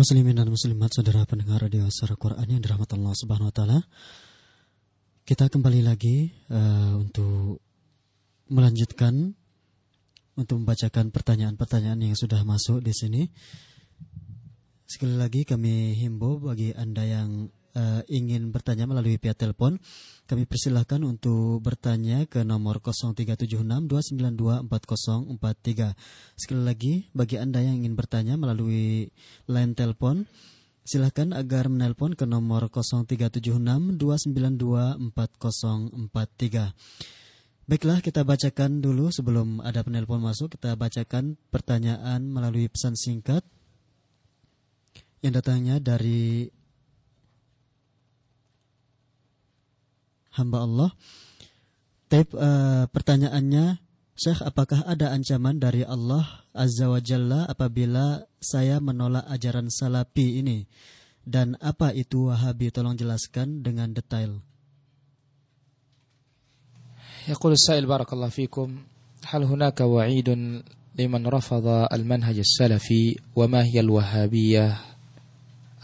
muslimin dan muslimat saudara pendengar radio Suara Quran yang dirahmati Allah Subhanahu wa taala. Kita kembali lagi uh, untuk melanjutkan untuk membacakan pertanyaan-pertanyaan yang sudah masuk di sini. Sekali lagi kami himbau bagi Anda yang uh, ingin bertanya melalui via telepon, kami persilahkan untuk bertanya ke nomor 0376292443. Sekali lagi, bagi Anda yang ingin bertanya melalui line telepon, silahkan agar menelpon ke nomor 0376292443. Baiklah, kita bacakan dulu sebelum ada penelpon masuk. Kita bacakan pertanyaan melalui pesan singkat yang datangnya dari hamba Allah. Tep, uh, pertanyaannya, Syekh, apakah ada ancaman dari Allah Azza wa Jalla apabila saya menolak ajaran salafi ini? Dan apa itu Wahabi? Tolong jelaskan dengan detail. يقول السائل بارك الله فيكم هل هناك وعيد لمن رفض المنهج السلفي وما هي الوهابية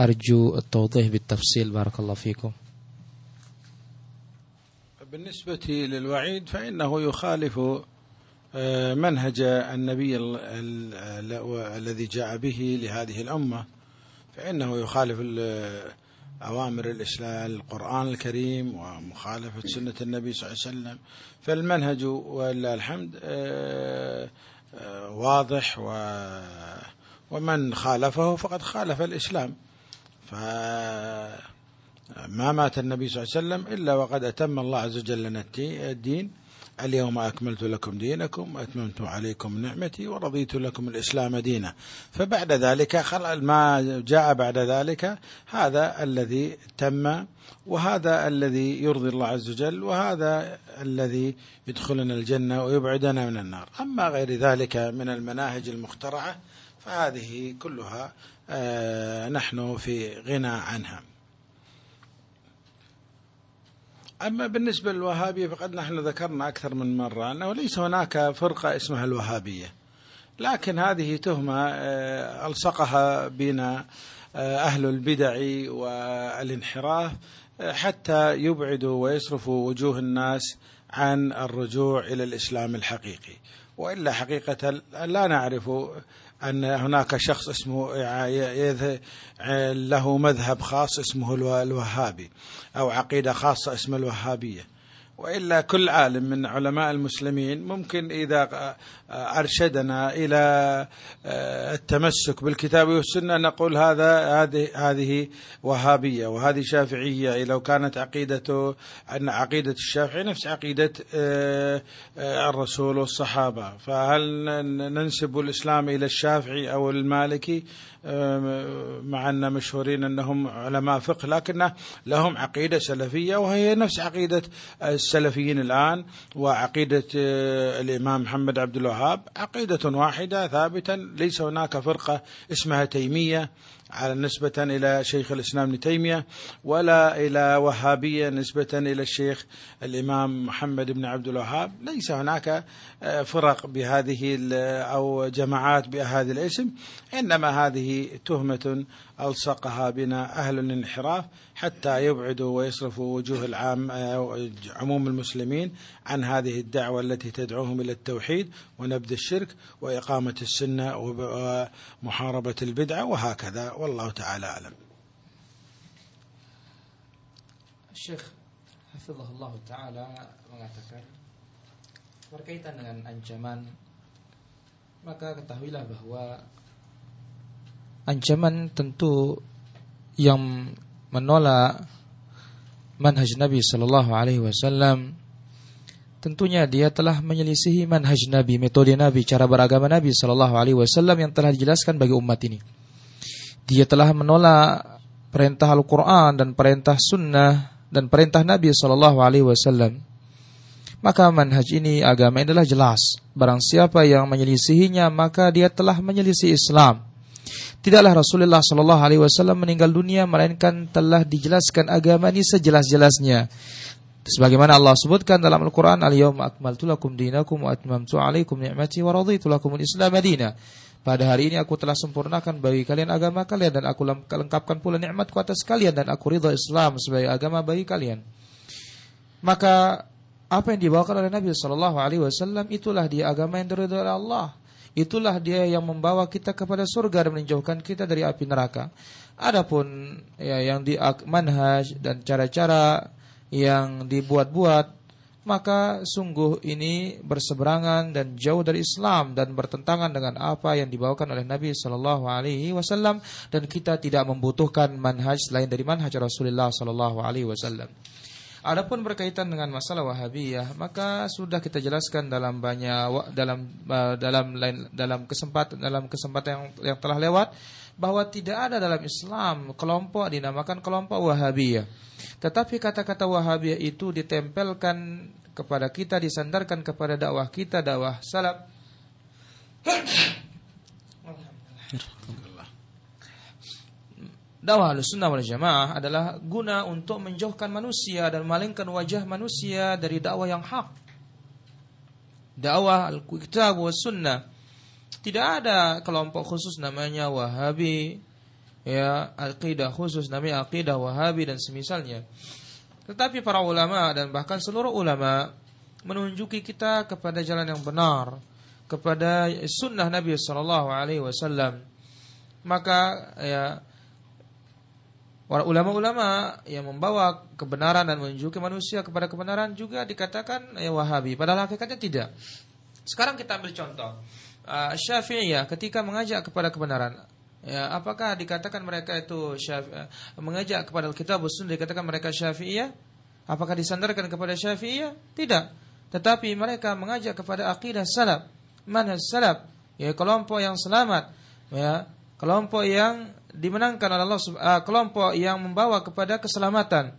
أرجو التوضيح بالتفصيل بارك الله فيكم بالنسبة للوعيد فإنه يخالف آه، منهج النبي الذي جاء به لهذه الأمة. فإنه يخالف أوامر الإسلام القرآن الكريم ومخالفة سنة النبي صلى الله عليه وسلم. فالمنهج ولله الحمد آه، آه، واضح ومن خالفه فقد خالف الإسلام. ف ما مات النبي صلى الله عليه وسلم إلا وقد أتم الله عز وجل لنا الدين. اليوم أكملت لكم دينكم وأتممت عليكم نعمتي ورضيت لكم الإسلام دينا. فبعد ذلك ما جاء بعد ذلك هذا الذي تم وهذا الذي يرضي الله عز وجل وهذا الذي يدخلنا الجنة ويبعدنا من النار. أما غير ذلك من المناهج المخترعة فهذه كلها آه، نحن في غنى عنها. أما بالنسبة للوهابية فقد نحن ذكرنا أكثر من مرة أنه ليس هناك فرقة اسمها الوهابية. لكن هذه تهمة آه، ألصقها بنا آه، أهل البدع والانحراف آه، حتى يبعدوا ويصرفوا وجوه الناس عن الرجوع إلى الإسلام الحقيقي. وإلا حقيقة لا نعرف أن هناك شخص اسمه له مذهب خاص اسمه الوهابي أو عقيدة خاصة اسمها الوهابية. وإلا كل عالم من علماء المسلمين ممكن إذا أرشدنا إلى آه، التمسك بالكتاب والسنة. نقول هذا هذه هذه وهابية وهذه شافعية. لو كانت عقيدته أن عقيدة الشافعي نفس عقيدة آه، آه، الرسول والصحابة. فهل ننسب الإسلام إلى الشافعي أو المالكي؟ مع أن مشهورين أنهم علماء فقه لكن لهم عقيدة سلفية وهي نفس عقيدة السلفيين الآن وعقيدة آه، الإمام محمد عبد الوهاب. عقيدة واحدة ثابتة ليس هناك فرقة اسمها تيمية. على نسبة إلى شيخ الإسلام ابن تيمية ولا إلى وهابية نسبة إلى الشيخ الإمام محمد بن عبد الوهاب. ليس هناك آه، فرق بهذه أو جماعات بهذا الاسم. إنما هذه تهمة ألصقها بنا أهل الانحراف حتى يبعدوا ويصرفوا وجوه العام آه، عموم المسلمين عن هذه الدعوة التي تدعوهم إلى التوحيد ونبذ الشرك وإقامة السنة ومحاربة البدعة وهكذا. والله تعالى أعلم Syekh Hafizahullah Ta'ala mengatakan Berkaitan dengan ancaman Maka ketahuilah bahwa Ancaman tentu Yang menolak Manhaj Nabi Sallallahu Alaihi Wasallam Tentunya dia telah menyelisihi manhaj Nabi, metode Nabi, cara beragama Nabi Sallallahu Alaihi Wasallam yang telah dijelaskan bagi umat ini. Dia telah menolak perintah Al-Quran dan perintah Sunnah dan perintah Nabi Sallallahu Alaihi Wasallam. Maka manhaj ini agama ini adalah jelas. Barang siapa yang menyelisihinya maka dia telah menyelisih Islam. Tidaklah Rasulullah Sallallahu Alaihi Wasallam meninggal dunia melainkan telah dijelaskan agama ini sejelas-jelasnya. Sebagaimana Allah sebutkan dalam Al-Quran, Al-Yawma akmaltu lakum dinakum wa atmamtu alaikum ni'mati wa raditu lakum al-Islam madina. Pada hari ini aku telah sempurnakan bagi kalian agama kalian dan aku lengkapkan pula nikmatku atas kalian dan aku ridha Islam sebagai agama bagi kalian. Maka apa yang dibawakan oleh Nabi Shallallahu Alaihi Wasallam itulah dia agama yang diridhoi oleh Allah. Itulah dia yang membawa kita kepada surga dan menjauhkan kita dari api neraka. Adapun ya yang di manhaj dan cara-cara yang dibuat-buat maka sungguh ini berseberangan dan jauh dari Islam dan bertentangan dengan apa yang dibawakan oleh Nabi Shallallahu Alaihi Wasallam dan kita tidak membutuhkan manhaj selain dari manhaj Rasulullah Shallallahu Alaihi Wasallam. Adapun berkaitan dengan masalah Wahabiyah, maka sudah kita jelaskan dalam banyak dalam uh, dalam lain dalam kesempatan dalam kesempatan yang yang telah lewat bahwa tidak ada dalam Islam kelompok dinamakan kelompok Wahabiyah. Tetapi kata-kata Wahabiyah itu ditempelkan kepada kita, disandarkan kepada dakwah kita, dakwah salaf. Dakwah sunnah wal jamaah adalah guna untuk menjauhkan manusia dan malingkan wajah manusia dari dakwah yang hak. Dakwah al-kitab wa sunnah. Tidak ada kelompok khusus namanya Wahabi, ya akidah khusus namanya akidah Wahabi dan semisalnya. Tetapi para ulama dan bahkan seluruh ulama menunjuki kita kepada jalan yang benar, kepada sunnah Nabi Shallallahu Alaihi Wasallam. Maka ya ulama-ulama yang membawa kebenaran dan menunjuki manusia kepada kebenaran juga dikatakan ya Wahabi. Padahal hakikatnya tidak. Sekarang kita ambil contoh. Uh, Syafi'iyah ketika mengajak kepada kebenaran Ya, apakah dikatakan mereka itu syafi, eh, mengajak kepada kitab sunnah dikatakan mereka syafi'iyah? Apakah disandarkan kepada syafi'iyah? Tidak. Tetapi mereka mengajak kepada akidah salaf, manhaj salaf, ya kelompok yang selamat, ya kelompok yang dimenangkan oleh Allah, uh, kelompok yang membawa kepada keselamatan.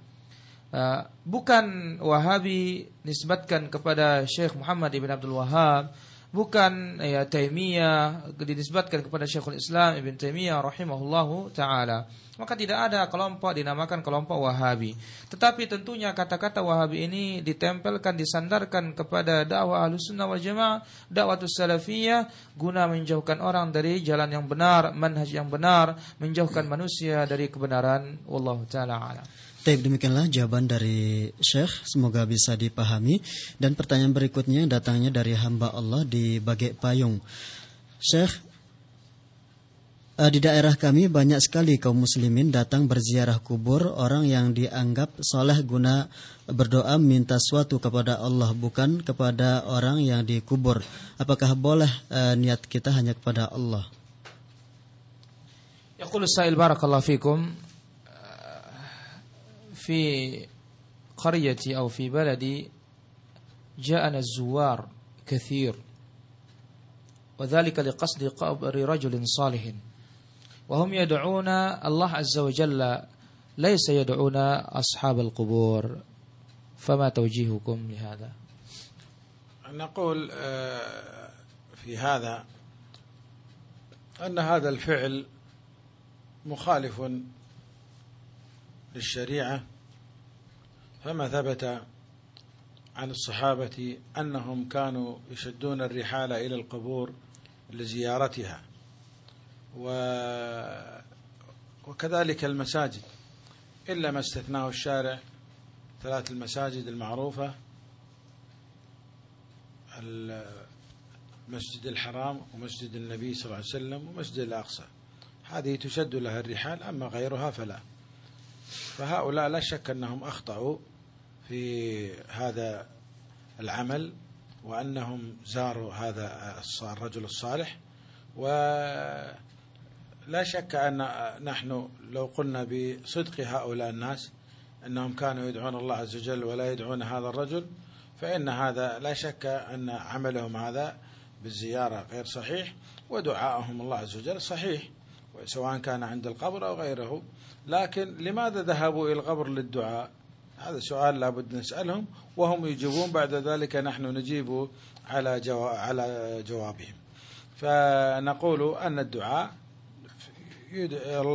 Uh, bukan Wahabi nisbatkan kepada Syekh Muhammad ibn Abdul Wahab, bukan ya Taimiyah dinisbatkan kepada Syekhul Islam Ibn Taimiyah rahimahullahu taala. Maka tidak ada kelompok dinamakan kelompok Wahabi. Tetapi tentunya kata-kata Wahabi ini ditempelkan, disandarkan kepada dakwah Ahlussunnah wal Jamaah, dakwah Salafiyah guna menjauhkan orang dari jalan yang benar, manhaj yang benar, menjauhkan manusia dari kebenaran. Wallahu taala. Taib demikianlah jawaban dari Syekh, semoga bisa dipahami. Dan pertanyaan berikutnya datangnya dari hamba Allah di Bagek Payung. Syekh, eh, di daerah kami banyak sekali kaum muslimin datang berziarah kubur orang yang dianggap soleh guna berdoa minta suatu kepada Allah bukan kepada orang yang dikubur. Apakah boleh uh, niat kita hanya kepada Allah? Yaqulu sa'il barakallahu fikum في قريتي أو في بلدي جاءنا الزوار كثير وذلك لقصد قبر رجل صالح. وهم يدعون الله عز وجل ليس يدعون أصحاب القبور. فما توجيهكم لهذا؟ نقول آه، في هذا أن هذا الفعل مخالف للشريعة. فما ثبت عن الصحابة أنهم كانوا يشدون الرحال إلى القبور لزيارتها. و وكذلك المساجد إلا ما استثناه الشارع ثلاث المساجد المعروفة المسجد الحرام ومسجد النبي صلى الله عليه وسلم ومسجد الأقصى. هذه تشد لها الرحال أما غيرها فلا. فهؤلاء لا شك أنهم أخطأوا في هذا العمل وأنهم زاروا هذا الرجل الصالح. ولا شك أن نحن لو قلنا بصدق هؤلاء الناس أنهم كانوا يدعون الله عز وجل ولا يدعون هذا الرجل فإن هذا لا شك أن عملهم هذا بالزيارة غير صحيح ودعائهم الله عز وجل صحيح سواء كان عند القبر أو غيره. لكن لماذا ذهبوا إلى القبر للدعاء؟ هذا سؤال لابد نسألهم وهم يجيبون بعد ذلك نحن نجيب على جواب على جوابهم. فنقول أن الدعاء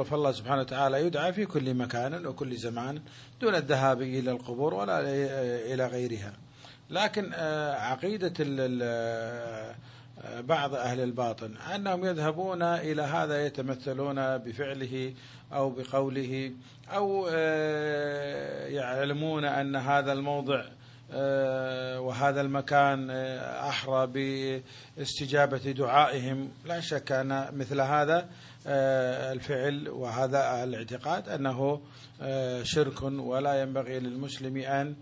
فالله سبحانه وتعالى يدعى في كل مكان وكل زمان دون الذهاب إلى القبور ولا إلى غيرها. لكن آه، عقيدة بعض أهل الباطن أنهم يذهبون إلى هذا يتمثلون بفعله أو بقوله أو آه، يعلمون أن هذا الموضع آه، وهذا المكان آه، أحرى باستجابة دعائهم. لا شك أن مثل هذا الفعل وهذا الاعتقاد أنه شرك ولا ينبغي للمسلم أن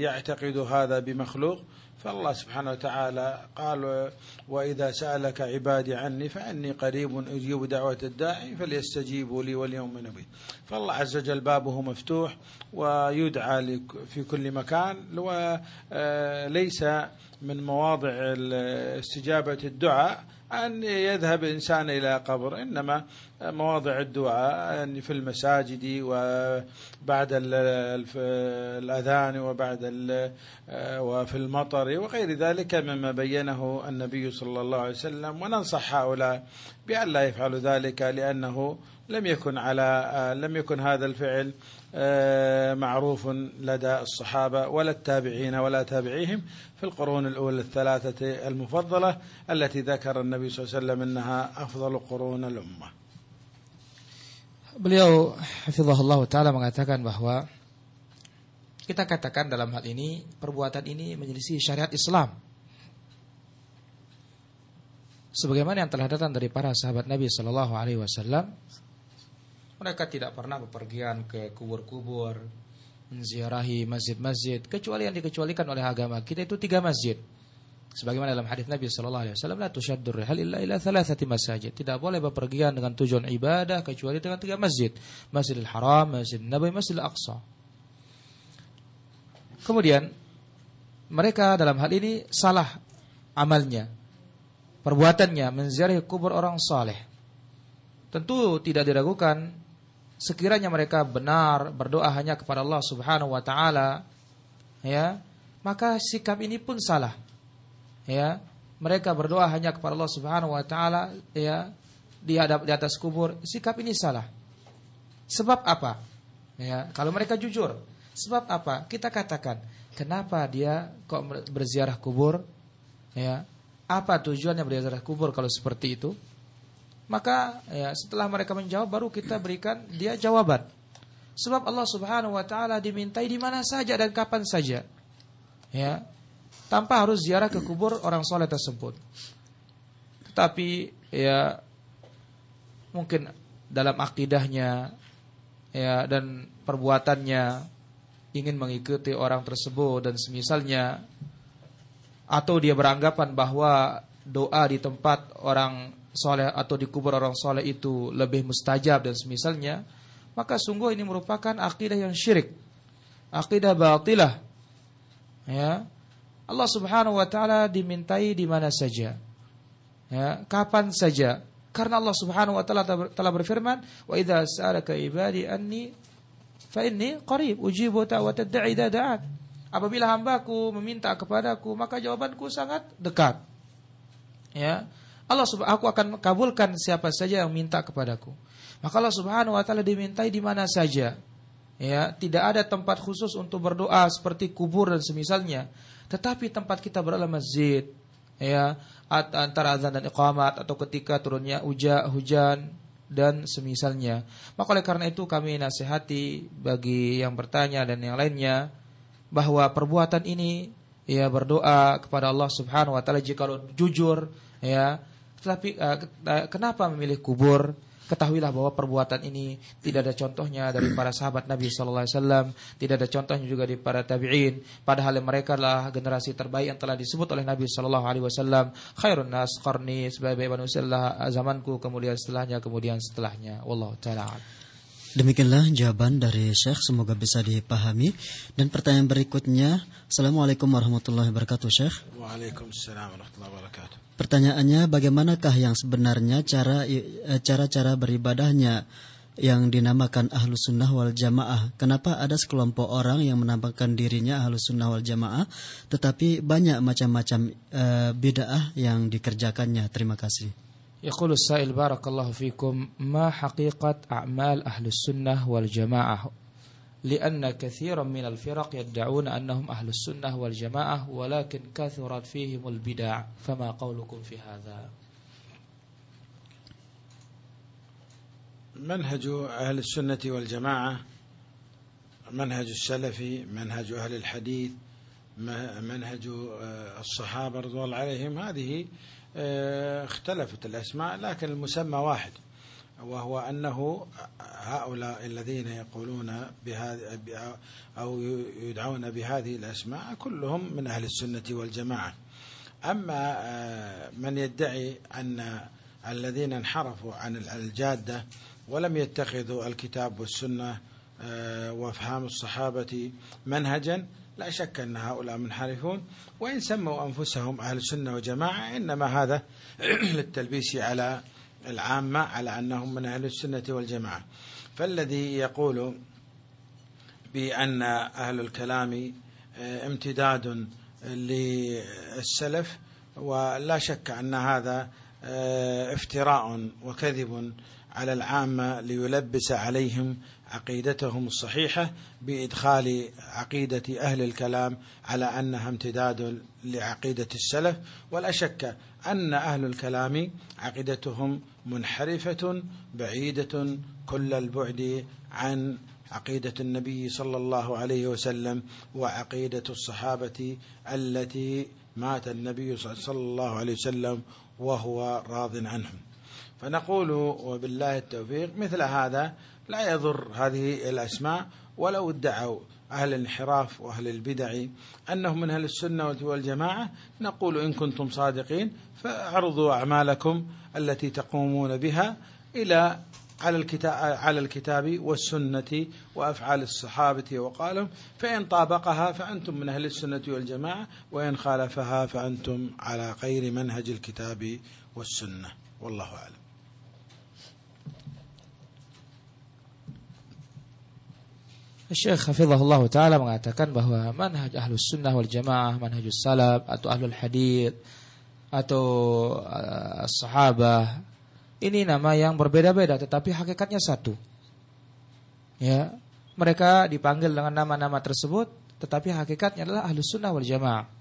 يعتقد هذا بمخلوق. فالله سبحانه وتعالى قال وإذا سألك عبادي عني فإني قريب أجيب دعوة الداعي فليستجيبوا لي واليوم نبي فالله عز وجل بابه مفتوح ويدعى في كل مكان وليس من مواضع استجابة الدعاء أن يذهب إنسان إلى قبر إنما مواضع الدعاء في المساجد وبعد الأذان وبعد وفي المطر وغير ذلك مما بينه النبي صلى الله عليه وسلم. وننصح هؤلاء بأن لا يفعلوا ذلك لأنه لم يكن على لم يكن هذا الفعل معروف لدى الصحابة ولا التابعين ولا تابعيهم في القرون الأولى الثلاثة المفضلة التي ذكر النبي صلى الله عليه وسلم أنها أفضل قرون الأمة Beliau hafizahullah taala mengatakan bahwa kita katakan dalam hal ini perbuatan ini menyelisih syariat Islam. Sebagaimana yang telah datang dari para sahabat Nabi Shallallahu alaihi wasallam mereka tidak pernah bepergian ke kubur-kubur, menziarahi masjid-masjid, kecuali yang dikecualikan oleh agama kita itu tiga masjid. Sebagaimana dalam hadis Nabi Shallallahu Alaihi Wasallam, rihal illa ila. Tidak boleh bepergian dengan tujuan ibadah kecuali dengan tiga masjid: Masjidil Haram, Masjid Nabawi, Masjidil Aqsa. Kemudian mereka dalam hal ini salah amalnya, perbuatannya menziarahi kubur orang saleh. Tentu tidak diragukan sekiranya mereka benar berdoa hanya kepada Allah Subhanahu wa taala ya maka sikap ini pun salah ya. Mereka berdoa hanya kepada Allah Subhanahu wa taala ya di hadap di atas kubur. Sikap ini salah. Sebab apa? Ya kalau mereka jujur sebab apa? Kita katakan kenapa dia kok berziarah kubur? Ya apa tujuannya berziarah kubur kalau seperti itu maka ya setelah mereka menjawab baru kita berikan dia jawaban. Sebab Allah Subhanahu wa taala dimintai di mana saja dan kapan saja. Ya. Tanpa harus ziarah ke kubur orang soleh tersebut. Tetapi ya mungkin dalam akidahnya ya dan perbuatannya ingin mengikuti orang tersebut dan semisalnya atau dia beranggapan bahwa doa di tempat orang soleh atau di kubur orang soleh itu lebih mustajab dan semisalnya, maka sungguh ini merupakan akidah yang syirik, akidah batilah. Ya, Allah Subhanahu Wa Taala dimintai di mana saja, ya, kapan saja. Karena Allah Subhanahu Wa Taala telah berfirman, wa idza sa'alaka ibadi anni fa inni qarib ujibu da'i da'at. Apabila hambaku meminta kepadaku, maka jawabanku sangat dekat. Ya, Allah subhanahu aku akan kabulkan siapa saja yang minta kepadaku. Maka Allah Subhanahu wa taala dimintai di mana saja. Ya, tidak ada tempat khusus untuk berdoa seperti kubur dan semisalnya. Tetapi tempat kita berada masjid, ya, antara azan dan iqamat atau ketika turunnya hujan, hujan dan semisalnya. Maka oleh karena itu kami nasihati bagi yang bertanya dan yang lainnya bahwa perbuatan ini ya berdoa kepada Allah Subhanahu wa taala jika jujur ya tetapi uh, kenapa memilih kubur? Ketahuilah bahwa perbuatan ini tidak ada contohnya dari para sahabat Nabi Sallallahu Alaihi Wasallam, tidak ada contohnya juga di para tabiin. Padahal mereka adalah generasi terbaik yang telah disebut oleh Nabi Sallallahu Alaihi Wasallam. Khairun nas qarni sebagai manusia adalah zamanku, kemudian setelahnya, kemudian setelahnya. Wallahu taala. Demikianlah jawaban dari Syekh, semoga bisa dipahami. Dan pertanyaan berikutnya, Assalamualaikum warahmatullahi wabarakatuh Syekh. Waalaikumsalam warahmatullahi wabarakatuh. Pertanyaannya bagaimanakah yang sebenarnya cara e, cara-cara beribadahnya yang dinamakan ahlus sunnah wal jamaah. Kenapa ada sekelompok orang yang menampakkan dirinya ahlus sunnah wal jamaah, tetapi banyak macam-macam e, bid'ah yang dikerjakannya. Terima kasih. Yaqulu sa'il barakallahu fikum ma haqiqat a'mal ahlus sunnah wal jamaah لأن كثيرا من الفرق يدعون أنهم أهل السنة والجماعة ولكن كثرت فيهم البدع. فما قولكم في هذا؟ منهج أهل السنة والجماعة منهج السلفي منهج أهل الحديث منهج آه، الصحابة رضوان الله عليهم هذه آه، اختلفت الأسماء لكن المسمى واحد. وهو أنه هؤلاء الذين يقولون بهذه أو يدعون بهذه الأسماء كلهم من أهل السنة والجماعة. أما آه، من يدعي أن الذين انحرفوا عن الجادة ولم يتخذوا الكتاب والسنة آه، وأفهام الصحابة منهجا لا شك أن هؤلاء منحرفون. وإن سموا أنفسهم أهل السنة وجماعة إنما هذا للتلبيس على العامة على أنهم من أهل السنة والجماعة. فالذي يقول بأن أهل الكلام آه، امتداد للسلف ولا شك أن هذا آه، افتراء وكذب على العامة ليلبس عليهم عقيدتهم الصحيحة بإدخال عقيدة أهل الكلام على أنها امتداد لعقيدة السلف. ولا شك أن أهل الكلام عقيدتهم منحرفة بعيدة كل البعد عن عقيدة النبي صلى الله عليه وسلم وعقيدة الصحابة التي مات النبي صلى الله عليه وسلم وهو راض عنهم. فنقول وبالله التوفيق مثل هذا لا يضر هذه الأسماء ولو ادعوا أهل الانحراف وأهل البدع أنهم من أهل السنة والجماعة نقول إن كنتم صادقين فأعرضوا أعمالكم التي تقومون بها إلى على الكتاب على الكتاب والسنة وأفعال الصحابة وقالهم فإن طابقها فأنتم من أهل السنة والجماعة وإن خالفها فأنتم على غير منهج الكتاب والسنة. والله أعلم. Syekh Hafizahullah Ta'ala mengatakan bahwa manhaj ahlus sunnah wal jamaah, manhajus salaf atau ahlul hadith atau uh, sahabah ini nama yang berbeda-beda tetapi hakikatnya satu. Ya, mereka dipanggil dengan nama-nama tersebut tetapi hakikatnya adalah ahlus sunnah wal jamaah.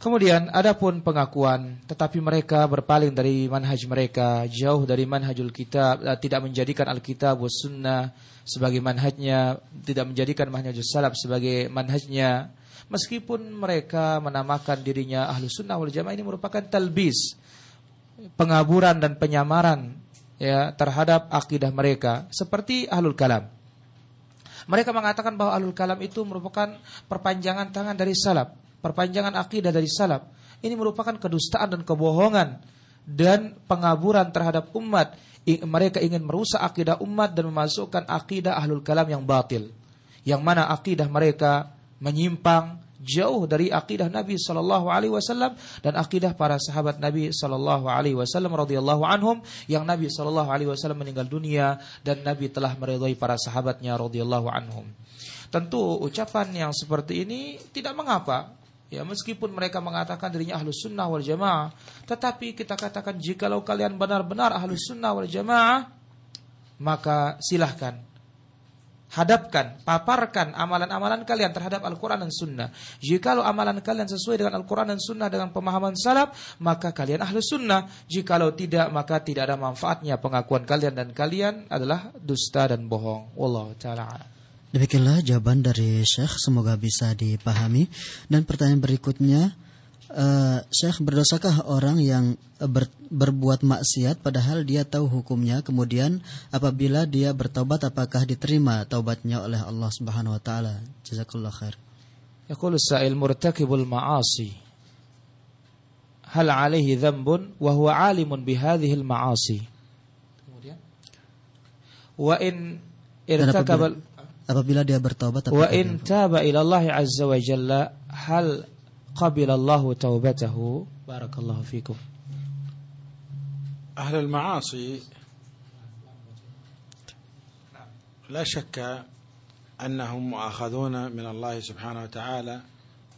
Kemudian adapun pengakuan tetapi mereka berpaling dari manhaj mereka, jauh dari manhajul kitab, tidak menjadikan alkitab was sunnah sebagai manhajnya, tidak menjadikan manhajus salaf sebagai manhajnya. Meskipun mereka menamakan dirinya ahlu sunnah wal jamaah ini merupakan talbis, pengaburan dan penyamaran ya terhadap akidah mereka seperti ahlul kalam. Mereka mengatakan bahwa ahlul kalam itu merupakan perpanjangan tangan dari salaf, perpanjangan akidah dari salaf. Ini merupakan kedustaan dan kebohongan dan pengaburan terhadap umat mereka ingin merusak akidah umat dan memasukkan akidah ahlul kalam yang batil. Yang mana akidah mereka menyimpang jauh dari akidah Nabi sallallahu alaihi wasallam dan akidah para sahabat Nabi sallallahu alaihi wasallam radhiyallahu anhum yang Nabi sallallahu alaihi wasallam meninggal dunia dan Nabi telah meridhai para sahabatnya radhiyallahu anhum. Tentu ucapan yang seperti ini tidak mengapa Ya meskipun mereka mengatakan dirinya ahlus sunnah wal jamaah, tetapi kita katakan jikalau kalian benar-benar ahlus sunnah wal jamaah, maka silahkan hadapkan, paparkan amalan-amalan kalian terhadap Al-Quran dan Sunnah. Jikalau amalan kalian sesuai dengan Al-Quran dan Sunnah dengan pemahaman salaf, maka kalian ahlus sunnah. Jikalau tidak, maka tidak ada manfaatnya pengakuan kalian dan kalian adalah dusta dan bohong. Wallahu ta'ala. Demikianlah jawaban dari Syekh, semoga bisa dipahami. Dan pertanyaan berikutnya, uh, Syekh berdosakah orang yang ber, berbuat maksiat padahal dia tahu hukumnya, kemudian apabila dia bertobat apakah diterima taubatnya oleh Allah Subhanahu wa taala? Jazakallah khair. Yaqulu sa'il murtakibul ma'asi hal alaihi dhanbun wa huwa alimun bihadhihi al-ma'asi. Kemudian wa in irtakaba apabila dia bertobat wa in taba ila Allah azza wa jalla hal qabila Allah taubatahu? Barakallahu fikum. أهل المعاصي لا شك أنهم مؤاخذون من الله سبحانه وتعالى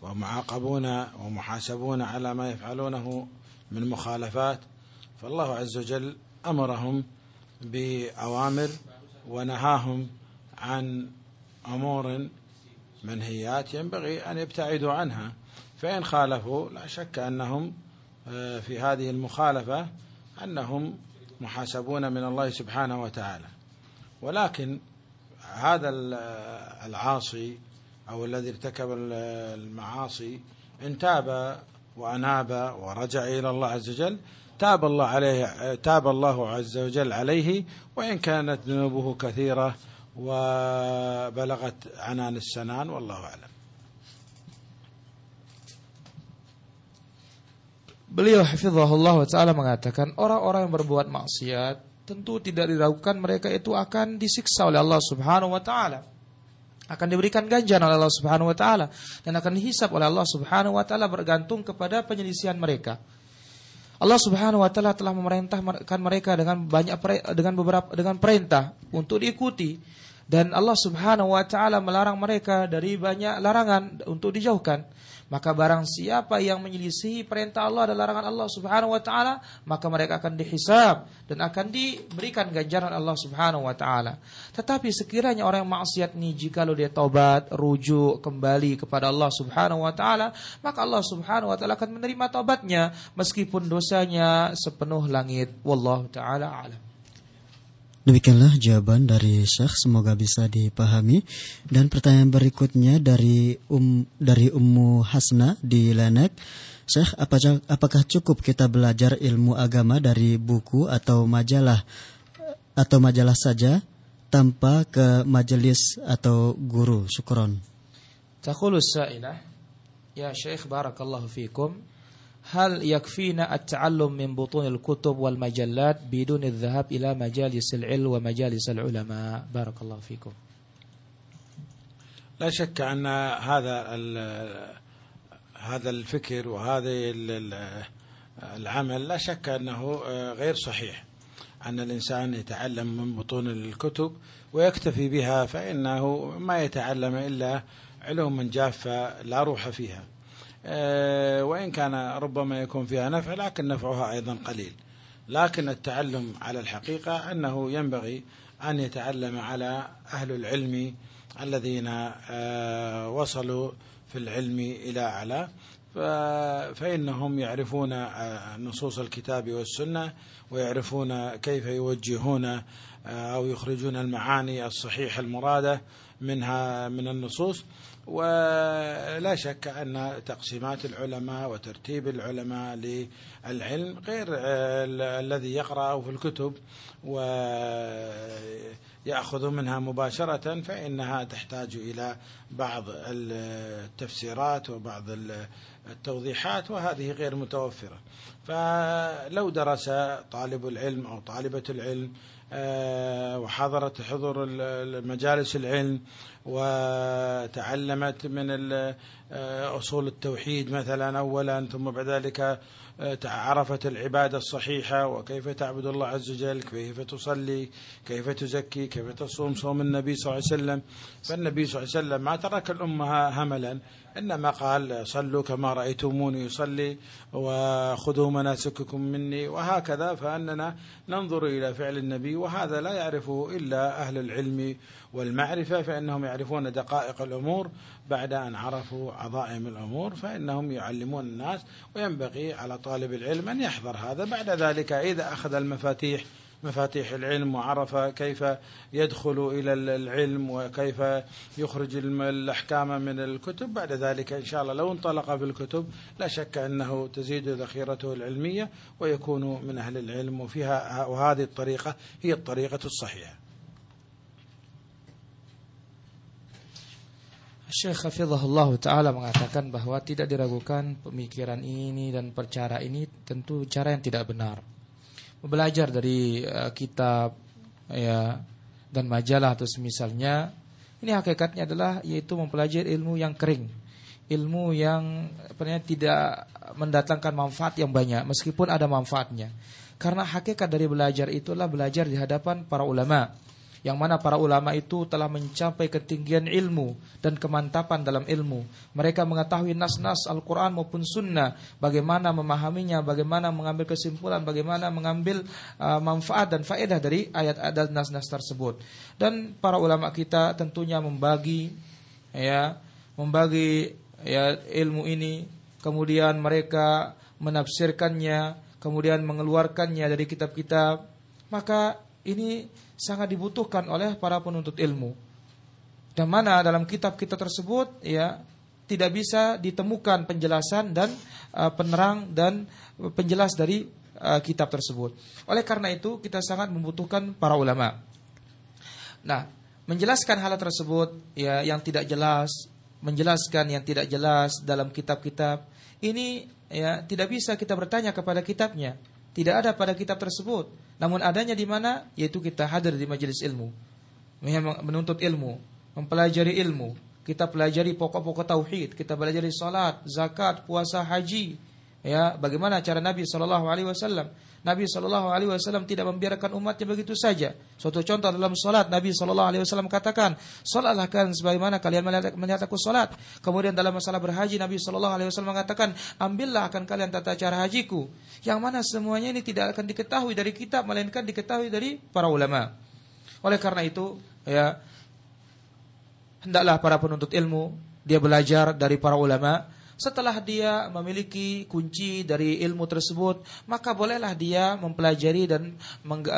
ومعاقبون ومحاسبون على ما يفعلونه من مخالفات فالله عز وجل أمرهم بأوامر ونهاهم عن أمور منهيات ينبغي أن يبتعدوا عنها. فإن خالفوا لا شك أنهم آه، في هذه المخالفة أنهم محاسبون من الله سبحانه وتعالى. ولكن هذا العاصي أو الذي ارتكب المعاصي إن تاب وأناب ورجع إلى الله عز وجل. تاب الله عليه تاب الله عز وجل عليه وإن كانت ذنوبه كثيرة وبلغت عنان السنان والله أعلم Beliau hafizahullah taala mengatakan orang-orang yang berbuat maksiat tentu tidak diragukan mereka itu akan disiksa oleh Allah Subhanahu wa taala. Akan diberikan ganjaran oleh Allah Subhanahu wa taala dan akan dihisap oleh Allah Subhanahu wa taala bergantung kepada penyelisihan mereka. Allah Subhanahu wa taala telah memerintahkan mereka dengan banyak dengan beberapa dengan perintah untuk diikuti dan Allah Subhanahu wa taala melarang mereka dari banyak larangan untuk dijauhkan. Maka barang siapa yang menyelisihi perintah Allah dan larangan Allah Subhanahu wa taala, maka mereka akan dihisab dan akan diberikan ganjaran Allah Subhanahu wa taala. Tetapi sekiranya orang yang maksiat ini jika lo dia taubat, rujuk kembali kepada Allah Subhanahu wa taala, maka Allah Subhanahu wa taala akan menerima taubatnya meskipun dosanya sepenuh langit. Wallahu taala alam. Demikianlah jawaban dari Syekh, semoga bisa dipahami. Dan pertanyaan berikutnya dari um dari Ummu Hasna di Lenek. Syekh, apakah, apakah cukup kita belajar ilmu agama dari buku atau majalah atau majalah saja tanpa ke majelis atau guru? Syukron. Taqulu sa'ilah, ya Syekh barakallahu fikum. هل يكفينا التعلم من بطون الكتب والمجلات بدون الذهاب إلى مجالس العلم ومجالس العلماء؟ بارك الله فيكم. لا شك أن هذا هذا الفكر وهذا العمل لا شك أنه غير صحيح. أن الإنسان يتعلم من بطون الكتب ويكتفي بها فإنه ما يتعلم إلا علوما جافة لا روح فيها. وإن كان ربما يكون فيها نفع لكن نفعها أيضا قليل. لكن التعلم على الحقيقة أنه ينبغي أن يتعلم على أهل العلم الذين آه، وصلوا في العلم إلى أعلى. فإنهم يعرفون آه، نصوص الكتاب والسنة ويعرفون كيف يوجهون أو يخرجون المعاني الصحيحة المرادة منها من النصوص. ولا شك أن تقسيمات العلماء وترتيب العلماء للعلم غير الذي يقرأ في الكتب ويأخذ منها مباشرة فإنها تحتاج إلى بعض التفسيرات وبعض التوضيحات وهذه غير متوفرة. فلو درس طالب العلم أو طالبة العلم آه، وحضرت حضور مجالس العلم وتعلمت من آه، أصول التوحيد مثلا أولا ثم بعد ذلك عرفت العبادة الصحيحة وكيف تعبد الله عز وجل كيف تصلي كيف تزكي كيف تصوم صوم النبي صلى الله عليه وسلم. فالنبي صلى الله عليه وسلم ما ترك الأمة هملا. إنما قال صلوا كما رأيتموني يصلي وخذوا مناسككم مني وهكذا فأننا ننظر إلى فعل النبي وهذا لا يعرفه إلا أهل العلم والمعرفة فإنهم يعرفون دقائق الأمور بعد أن عرفوا عظائم الأمور فإنهم يعلمون الناس وينبغي على طالب العلم أن يحضر هذا. بعد ذلك إذا أخذ المفاتيح مفاتيح العلم وعرف كيف يدخل إلى العلم وكيف يخرج الأحكام من الكتب. بعد ذلك إن شاء الله لو انطلق في الكتب لا شك أنه تزيد ذخيرته العلمية ويكون من أهل العلم وفيها وهذه الطريقة هي الطريقة الصحيحة. Syekh Hafizahullah Ta'ala mengatakan bahwa tidak diragukan pemikiran ini dan percara ini. Tentu cara yang tidak benar. Belajar dari uh, kitab ya dan majalah atau semisalnya ini hakikatnya adalah yaitu mempelajari ilmu yang kering. Ilmu yang apa tidak mendatangkan manfaat yang banyak meskipun ada manfaatnya. Karena hakikat dari belajar itulah belajar di hadapan para ulama yang mana para ulama itu telah mencapai ketinggian ilmu dan kemantapan dalam ilmu. Mereka mengetahui nas-nas Al-Quran maupun Sunnah, bagaimana memahaminya, bagaimana mengambil kesimpulan, bagaimana mengambil uh, manfaat dan faedah dari ayat-ayat dan nas-nas tersebut. Dan para ulama kita tentunya membagi, ya, membagi ya ilmu ini, kemudian mereka menafsirkannya, kemudian mengeluarkannya dari kitab-kitab, maka ini sangat dibutuhkan oleh para penuntut ilmu. Dan mana dalam kitab-kitab tersebut ya tidak bisa ditemukan penjelasan dan uh, penerang dan penjelas dari uh, kitab tersebut. Oleh karena itu kita sangat membutuhkan para ulama. Nah, menjelaskan hal tersebut ya yang tidak jelas, menjelaskan yang tidak jelas dalam kitab-kitab ini ya tidak bisa kita bertanya kepada kitabnya. Tidak ada pada kitab tersebut. Namun adanya di mana? Yaitu kita hadir di majelis ilmu. Menuntut ilmu, mempelajari ilmu. Kita pelajari pokok-pokok tauhid, kita pelajari salat, zakat, puasa, haji. Ya, bagaimana cara Nabi Shallallahu alaihi wasallam? Nabi Shallallahu Alaihi Wasallam tidak membiarkan umatnya begitu saja. Suatu contoh dalam solat Nabi Shallallahu Alaihi Wasallam katakan, solatlah kalian sebagaimana kalian melihat, aku solat. Kemudian dalam masalah berhaji Nabi Shallallahu Alaihi Wasallam mengatakan, ambillah akan kalian tata cara hajiku. Yang mana semuanya ini tidak akan diketahui dari kitab, melainkan diketahui dari para ulama. Oleh karena itu, ya hendaklah para penuntut ilmu dia belajar dari para ulama setelah dia memiliki kunci dari ilmu tersebut, maka bolehlah dia mempelajari dan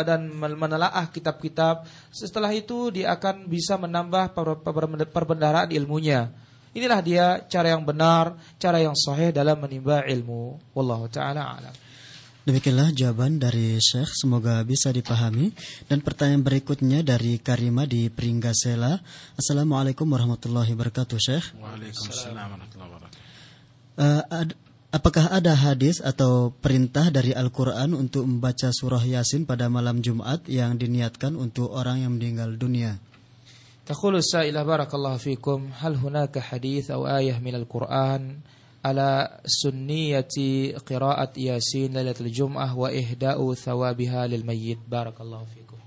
dan menelaah kitab-kitab. Setelah itu dia akan bisa menambah perbendaharaan ilmunya. Inilah dia cara yang benar, cara yang sahih dalam menimba ilmu. Wallahu taala alam. Demikianlah jawaban dari Syekh, semoga bisa dipahami. Dan pertanyaan berikutnya dari Karima di Pringgasela. Assalamualaikum warahmatullahi wabarakatuh, Syekh. Waalaikumsalam warahmatullahi wabarakatuh. Uh, ad, apakah ada hadis atau perintah dari Al-Quran untuk membaca surah Yasin pada malam Jumat yang diniatkan untuk orang yang meninggal dunia? تقول السائلة بارك الله فيكم هل هناك حديث أو آية من القرآن على سنية قراءة ياسين ليلة الجمعة وإهداء ثوابها للميت بارك الله فيكم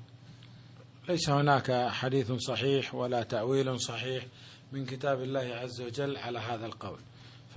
ليس هناك حديث صحيح ولا تأويل صحيح من كتاب الله عز وجل على هذا القول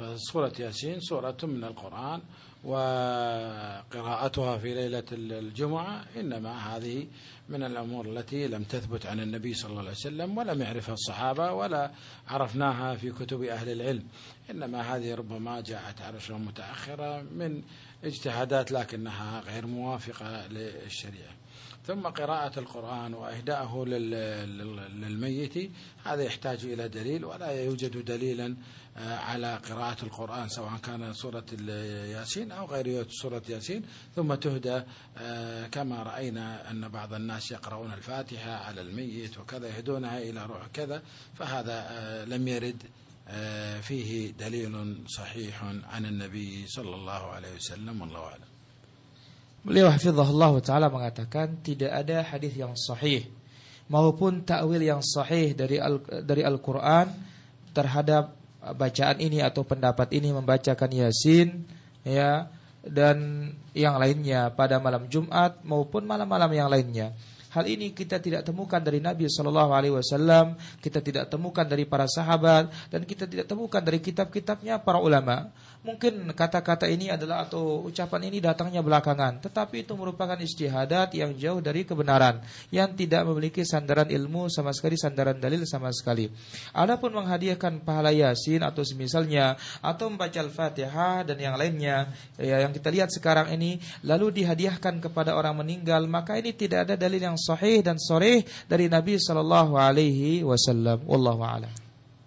فسورة ياسين سورة من القرآن وقراءتها في ليلة الجمعة إنما هذه من الأمور التي لم تثبت عن النبي صلى الله عليه وسلم ولم يعرفها الصحابة ولا عرفناها في كتب أهل العلم. إنما هذه ربما جاءت عرشا متأخرة من اجتهادات لكنها غير موافقة للشريعة. ثم قراءة القرآن وإهداءه للميت هذا يحتاج إلى دليل ولا يوجد دليلا آه، على قراءة القرآن سواء كان سورة ياسين أو غير سورة ياسين. ثم تهدى آه، كما رأينا أن بعض الناس يقرؤون الفاتحة على الميت وكذا يهدونها إلى روح كذا فهذا آه، لم يرد فيه دليل صحيح عن النبي صلى الله عليه وسلم والله أعلم. Beliau hafizahullah ta'ala mengatakan tidak ada hadis yang sahih maupun takwil yang sahih dari al, dari Al-Qur'an terhadap bacaan ini atau pendapat ini membacakan Yasin ya dan yang lainnya pada malam Jumat maupun malam-malam yang lainnya. Hal ini kita tidak temukan dari Nabi Shallallahu Alaihi Wasallam, kita tidak temukan dari para sahabat, dan kita tidak temukan dari kitab-kitabnya para ulama. Mungkin kata-kata ini adalah atau ucapan ini datangnya belakangan, tetapi itu merupakan istihadat yang jauh dari kebenaran, yang tidak memiliki sandaran ilmu sama sekali, sandaran dalil sama sekali. Adapun menghadiahkan pahala yasin atau semisalnya, atau membaca al-fatihah dan yang lainnya, ya, yang kita lihat sekarang ini, lalu dihadiahkan kepada orang meninggal, maka ini tidak ada dalil yang sahih dan sore dari Nabi Shallallahu Alaihi Wasallam. Wallahu a'lam.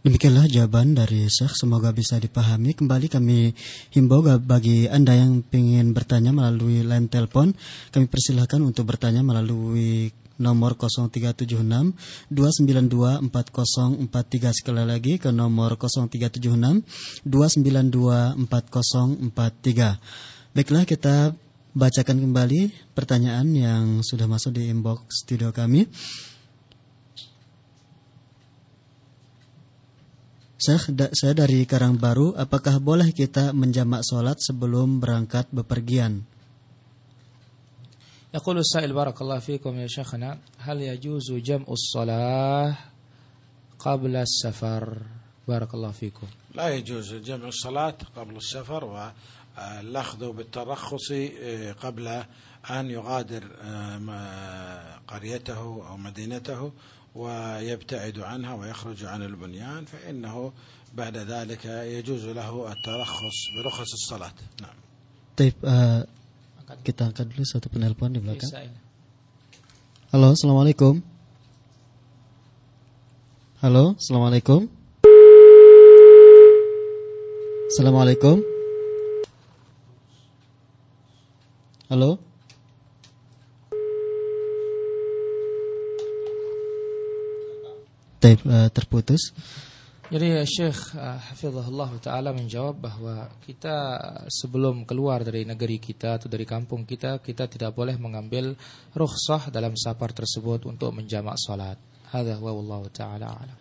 Demikianlah jawaban dari Syekh, semoga bisa dipahami. Kembali kami himbau bagi Anda yang ingin bertanya melalui line telepon, kami persilahkan untuk bertanya melalui nomor 0376 292 4043 sekali lagi ke nomor 0376 292 4043. Baiklah kita bacakan kembali pertanyaan yang sudah masuk di inbox studio kami. Saya, saya dari Karangbaru, apakah boleh kita menjamak sholat sebelum berangkat bepergian? يقول السائل بارك الله فيكم يا شيخنا هل يجوز جمع الصلاة قبل السفر بارك الله فيكم لا يجوز جمع الصلاة قبل السفر والأخذ بالترخص آه، قبل أن يغادر آه، قريته أو مدينته ويبتعد عنها ويخرج عن البنيان فإنه بعد ذلك يجوز له الترخص برخص الصلاة نعم Taib, eh, kita angkat dulu satu penelpon di belakang. Halo, assalamualaikum. Halo, assalamualaikum. Assalamualaikum. Halo. Eh, terputus. Jadi Syekh uh, Hafizahullah Ta'ala menjawab bahwa kita sebelum keluar dari negeri kita atau dari kampung kita, kita tidak boleh mengambil rukhsah dalam safar tersebut untuk menjamak salat. Hadha huwa wallahu ta'ala a'lam.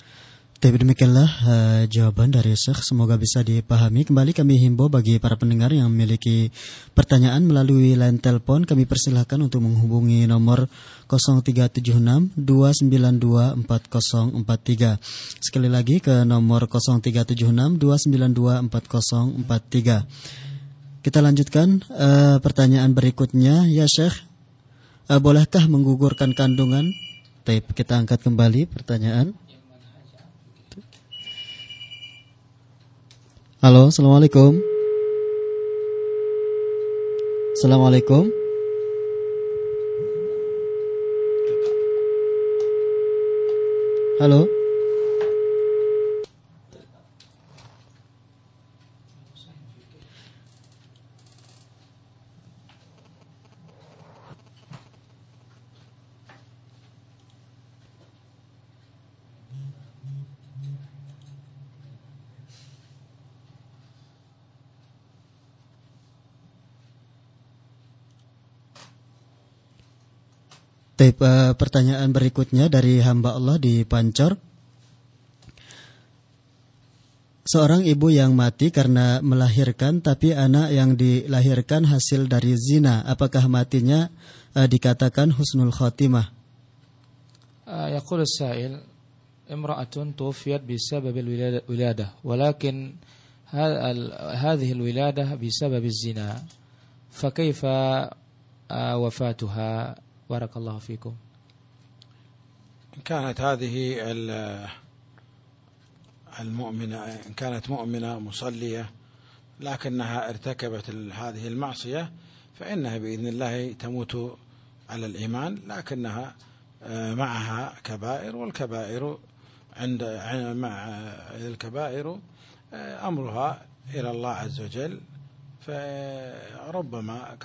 Tapi demikianlah eh, jawaban dari Syekh. Semoga bisa dipahami. Kembali kami himbau bagi para pendengar yang memiliki pertanyaan melalui line telepon. Kami persilahkan untuk menghubungi nomor 0376 292 4043. Sekali lagi ke nomor 0376 292 4043. Kita lanjutkan eh, pertanyaan berikutnya. Ya Syekh, eh, bolehkah menggugurkan kandungan? Taib, kita angkat kembali pertanyaan. Halo, assalamualaikum. Assalamualaikum. Halo. Taib, eh, pertanyaan berikutnya dari hamba Allah di Pancor. Seorang ibu yang mati karena melahirkan tapi anak yang dilahirkan hasil dari zina, apakah matinya eh, dikatakan husnul khotimah? آه، يقول السائل امرأة توفيت بسبب الولادة ولادة، ولكن ه- ال- هذه الولادة بسبب الزنا فكيف آه، وفاتها بارك الله فيكم. إن كانت هذه ال- المؤمنة إن كانت مؤمنة مصلية لكنها ارتكبت هذه المعصية فإنها بإذن الله تموت على الإيمان لكنها آه، معها كبائر والكبائر عند مع الكبائر آه، أمرها إلى الله عز وجل فربما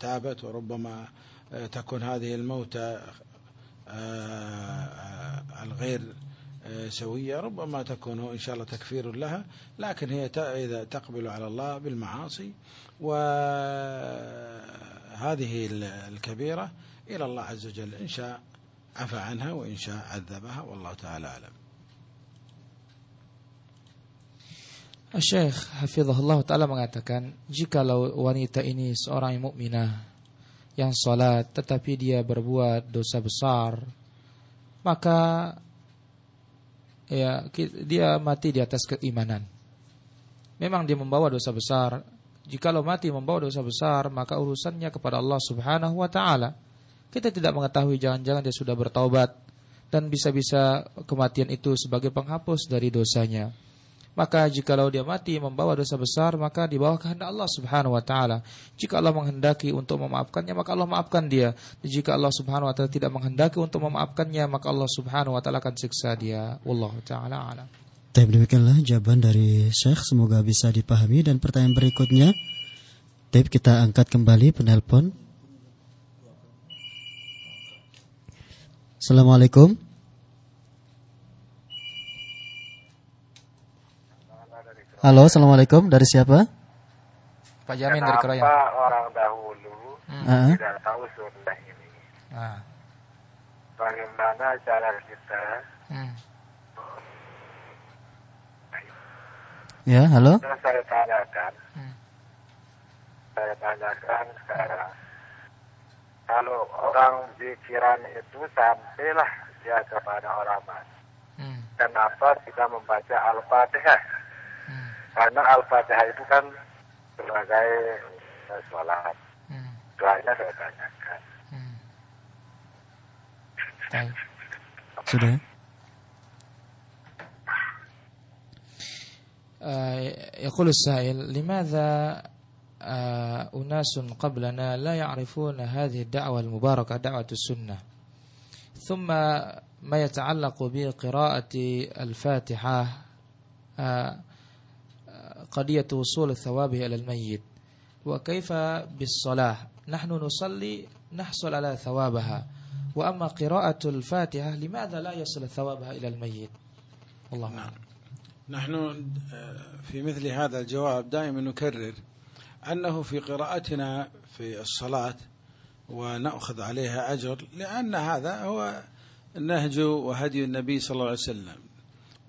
تابت وربما آه، تكون هذه الموتى آه، الغير آه، سوية ربما تكون إن شاء الله تكفير لها لكن هي إذا تقبل على الله بالمعاصي وهذه ال- الكبيرة إلى الله عز وجل إن شاء عفى عنها وإن شاء عذبها والله تعالى أعلم. Syekh Hafizahullah Ta'ala mengatakan Jikalau wanita ini seorang yang mukminah Yang sholat Tetapi dia berbuat dosa besar Maka ya Dia mati di atas keimanan. Memang dia membawa dosa besar. Jikalau mati membawa dosa besar Maka urusannya kepada Allah subhanahu wa ta'ala. Kita tidak mengetahui Jangan-jangan dia sudah bertaubat Dan bisa-bisa kematian itu sebagai penghapus dari dosanya maka jikalau dia mati membawa dosa besar maka di bawah kehendak Allah Subhanahu wa taala. Jika Allah menghendaki untuk memaafkannya maka Allah maafkan dia. Jika Allah Subhanahu wa taala tidak menghendaki untuk memaafkannya maka Allah Subhanahu wa taala akan siksa dia. Wallahu taala alam. Taib demikianlah jawaban dari Syekh. Semoga bisa dipahami dan pertanyaan berikutnya. Taib kita angkat kembali penelpon. Assalamualaikum. Halo, assalamualaikum. Dari siapa? Pak Jamin dari Keroyan. Kenapa orang dahulu Ah, tidak tahu sunnah ini? Ah. Bagaimana cara kita? Hmm. Ya, halo. Yang saya tanyakan, Hmm. saya tanyakan sekarang, kalau orang pikiran itu sampailah dia kepada orang mati. Hmm. Kenapa kita membaca Al-Fatihah? Karena Al-Fatihah itu kan sebagai eh, sholat. Hmm. Doanya saya tanyakan. Hmm. Baik. Sudah. آه، يقول السائل لماذا آه، أناس قبلنا لا يعرفون هذه الدعوة المباركة دعوة السنة ثم ما يتعلق بقراءة الفاتحة آه، قضية وصول الثواب إلى الميت. وكيف بالصلاة؟ نحن نصلي نحصل على ثوابها. وأما قراءة الفاتحة لماذا لا يصل ثوابها إلى الميت؟ والله أعلم نحن آه، في مثل هذا الجواب دائما نكرر أنه في قراءتنا في الصلاة ونأخذ عليها أجر لأن هذا هو نهج وهدي النبي صلى الله عليه وسلم.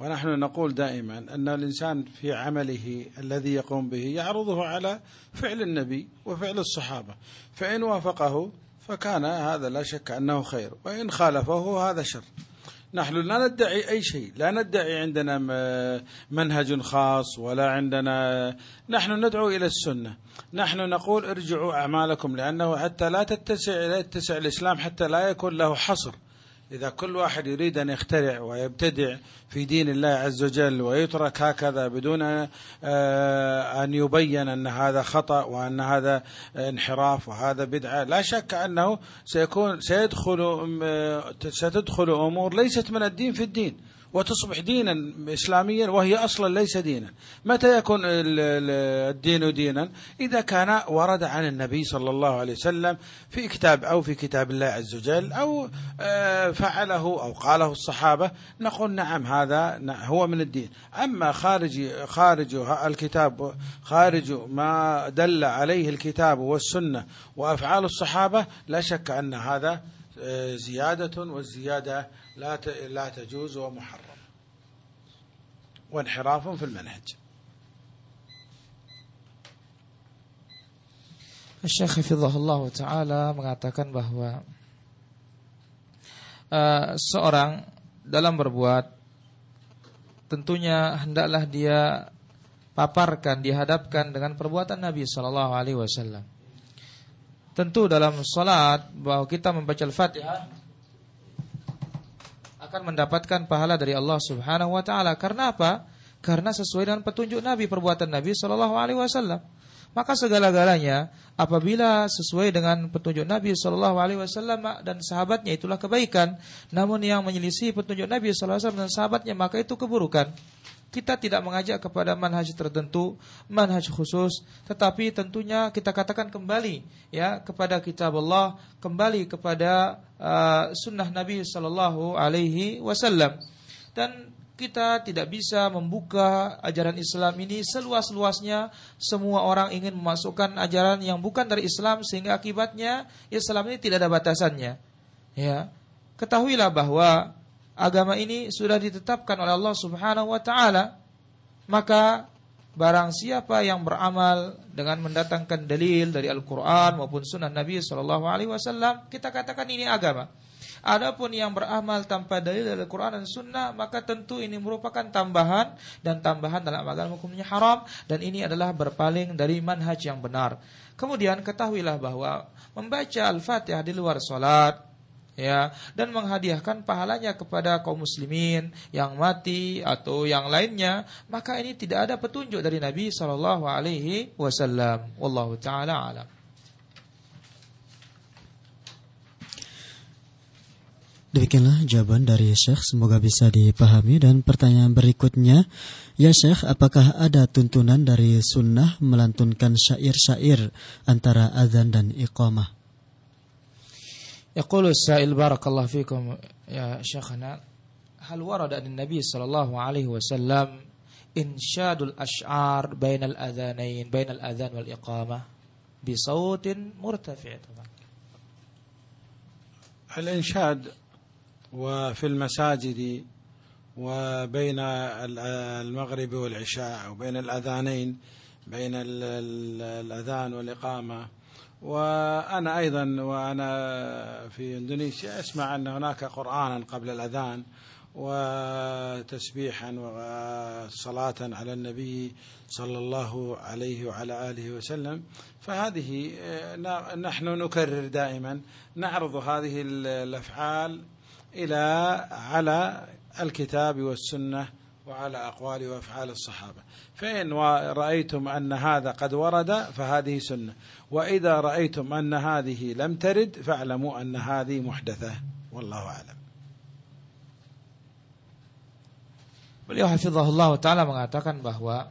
ونحن نقول دائما أن الإنسان في عمله الذي يقوم به يعرضه على فعل النبي وفعل الصحابة. فإن وافقه فكان هذا لا شك أنه خير وإن خالفه هذا شر. نحن لا ندعي أي شيء لا ندعي عندنا منهج خاص ولا عندنا نحن ندعو إلى السنة. نحن نقول ارجعوا أعمالكم لأنه حتى لا تتسع لا يتسع الإسلام حتى لا يكون له حصر. إذا كل واحد يريد أن يخترع ويبتدع في دين الله عز وجل ويترك هكذا بدون آه، أن يبين أن هذا خطأ وأن هذا انحراف وهذا بدعة لا شك أنه سيكون سيدخل آه، ستدخل أمور ليست من الدين في الدين. وتصبح دينا إسلاميا وهي أصلا ليس دينا. متى يكون ال- ال- الدين دينا؟ إذا كان ورد عن النبي صلى الله عليه وسلم في كتاب أو في كتاب الله عز وجل أو آه، فعله أو قاله الصحابة نقول نعم هذا هو من الدين. أما خارج خارج الكتاب خارج ما دل عليه الكتاب والسنة وأفعال الصحابة لا شك أن هذا آه، زياده والزياده لا ت- لا تجوز ومحرم وانحراف في المنهج Syekh Hafizahullah Ta'ala mengatakan bahwa eh, seorang dalam berbuat tentunya hendaklah dia paparkan, dihadapkan dengan perbuatan Nabi Sallallahu Alaihi Wasallam. Tentu dalam salat bahwa kita membaca Al-Fatihah akan mendapatkan pahala dari Allah Subhanahu wa taala. Karena apa? Karena sesuai dengan petunjuk Nabi perbuatan Nabi Shallallahu alaihi wasallam. Maka segala-galanya apabila sesuai dengan petunjuk Nabi Shallallahu alaihi wasallam dan sahabatnya itulah kebaikan. Namun yang menyelisih petunjuk Nabi Shallallahu alaihi wasallam dan sahabatnya maka itu keburukan. Kita tidak mengajak kepada manhaj tertentu, manhaj khusus, tetapi tentunya kita katakan kembali ya kepada kitab Allah, kembali kepada uh, sunnah Nabi Sallallahu Alaihi Wasallam. Dan kita tidak bisa membuka ajaran Islam ini seluas-luasnya. Semua orang ingin memasukkan ajaran yang bukan dari Islam sehingga akibatnya Islam ini tidak ada batasannya. Ya, ketahuilah bahwa agama ini sudah ditetapkan oleh Allah Subhanahu wa taala. Maka barang siapa yang beramal dengan mendatangkan dalil dari Al-Qur'an maupun sunnah Nabi sallallahu alaihi wasallam, kita katakan ini agama. Adapun yang beramal tanpa dalil dari Al-Quran dan Sunnah maka tentu ini merupakan tambahan dan tambahan dalam agama hukumnya haram dan ini adalah berpaling dari manhaj yang benar. Kemudian ketahuilah bahwa membaca Al-Fatihah di luar salat ya dan menghadiahkan pahalanya kepada kaum muslimin yang mati atau yang lainnya maka ini tidak ada petunjuk dari Nabi sallallahu alaihi wasallam wallahu taala alam Demikianlah jawaban dari Syekh, semoga bisa dipahami. Dan pertanyaan berikutnya, ya Syekh, apakah ada tuntunan dari sunnah melantunkan syair-syair antara azan dan iqamah? يقول السائل بارك الله فيكم يا شيخنا هل ورد أن النبي صلى الله عليه وسلم إنشاد الأشعار بين الأذانين بين الأذان والإقامة بصوت مرتفع؟ طبعا الإنشاد وفي المساجد وبين المغرب والعشاء وبين الأذانين بين ال- ال- الأذان والإقامة وأنا أيضا وأنا في إندونيسيا أسمع أن هناك قرآنا قبل الأذان وتسبيحا وصلاة على النبي صلى الله عليه وعلى آله وسلم. فهذه آه، نحن نكرر دائما نعرض هذه الأفعال إلى على الكتاب والسنة وعلى أقوال وأفعال الصحابة فإن رأيتم أن هذا قد ورد فهذه سنة وإذا رأيتم أن هذه لم ترد فاعلموا أن هذه محدثة والله أعلم Beliau hafizahullah taala mengatakan bahwa